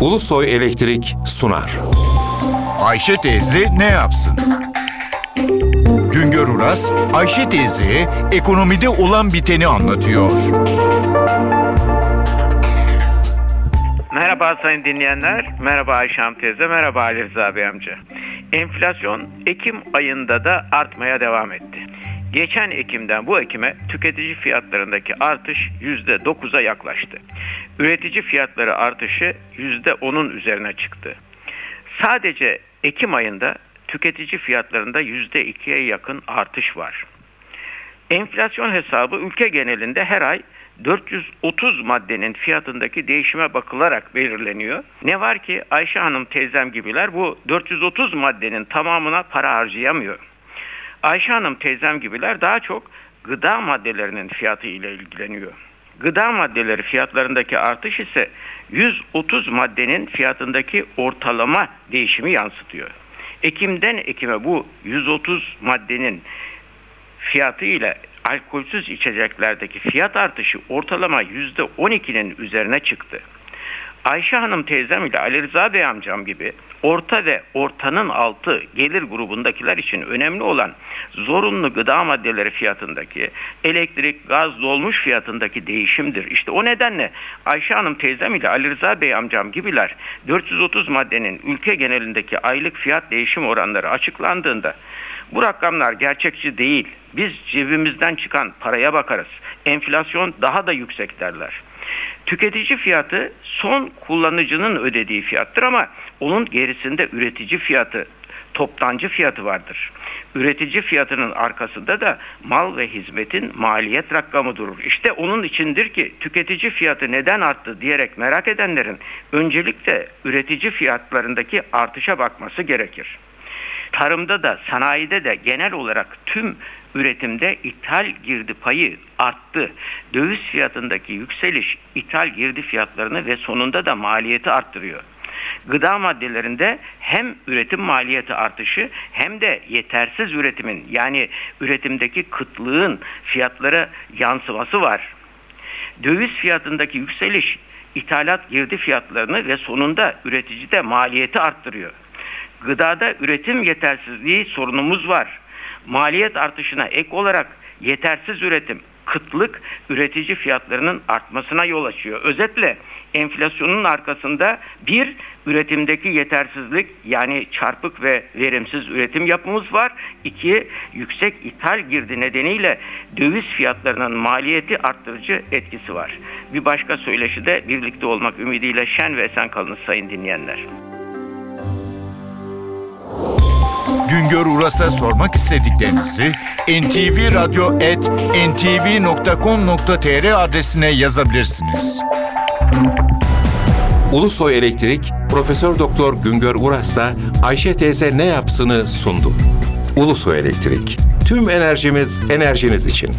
Ulusoy Elektrik sunar. Ayşe teyze ne yapsın? Güngör Uras, Ayşe teyze ekonomide olan biteni anlatıyor. Merhaba sayın dinleyenler, merhaba Ayşe Hanım teyze, merhaba Ali Rıza Bey amca. Enflasyon Ekim ayında da artmaya devam etti. Geçen Ekim'den bu Ekim'e tüketici fiyatlarındaki artış %9'a yaklaştı. Üretici fiyatları artışı %10'un üzerine çıktı. Sadece Ekim ayında tüketici fiyatlarında %2'ye yakın artış var. Enflasyon hesabı ülke genelinde her ay 430 maddenin fiyatındaki değişime bakılarak belirleniyor. Ne var ki Ayşe Hanım teyzem gibiler bu 430 maddenin tamamına para harcayamıyor. Ayşe Hanım teyzem gibiler daha çok gıda maddelerinin fiyatı ile ilgileniyor. Gıda maddeleri fiyatlarındaki artış ise 130 maddenin fiyatındaki ortalama değişimi yansıtıyor. Ekim'den Ekim'e bu 130 maddenin fiyatı ile alkolsüz içeceklerdeki fiyat artışı ortalama %12'nin üzerine çıktı. Ayşe Hanım teyzem ile Ali Rıza Bey amcam gibi orta ve ortanın altı gelir grubundakiler için önemli olan zorunlu gıda maddeleri fiyatındaki elektrik, gaz, dolmuş fiyatındaki değişimdir. İşte o nedenle Ayşe Hanım teyzem ile Ali Rıza Bey amcam gibiler 430 maddenin ülke genelindeki aylık fiyat değişim oranları açıklandığında bu rakamlar gerçekçi değil. Biz cebimizden çıkan paraya bakarız. Enflasyon daha da yüksek derler. Tüketici fiyatı son kullanıcının ödediği fiyattır ama onun gerisinde üretici fiyatı, toptancı fiyatı vardır. Üretici fiyatının arkasında da mal ve hizmetin maliyet rakamı durur. İşte onun içindir ki tüketici fiyatı neden arttı diyerek merak edenlerin öncelikle üretici fiyatlarındaki artışa bakması gerekir. Tarımda da sanayide de genel olarak tüm üretimde ithal girdi payı arttı. Döviz fiyatındaki yükseliş ithal girdi fiyatlarını ve sonunda da maliyeti arttırıyor. Gıda maddelerinde hem üretim maliyeti artışı hem de yetersiz üretimin yani üretimdeki kıtlığın fiyatlara yansıması var. Döviz fiyatındaki yükseliş ithalat girdi fiyatlarını ve sonunda üreticide maliyeti arttırıyor. Gıdada üretim yetersizliği sorunumuz var. Maliyet artışına ek olarak yetersiz üretim, kıtlık üretici fiyatlarının artmasına yol açıyor. Özetle enflasyonun arkasında bir üretimdeki yetersizlik yani çarpık ve verimsiz üretim yapımız var. İki yüksek ithal girdi nedeniyle döviz fiyatlarının maliyeti arttırıcı etkisi var. Bir başka söyleşide birlikte olmak ümidiyle şen ve esen kalınız sayın dinleyenler. Güngör Uras'a sormak istediklerinizi ntvradio.ntv.com.tr adresine yazabilirsiniz. Ulusoy Elektrik Profesör Doktor Güngör Uras'la Ayşe teyze ne yapsını sundu. Ulusoy Elektrik. Tüm enerjimiz enerjiniz için.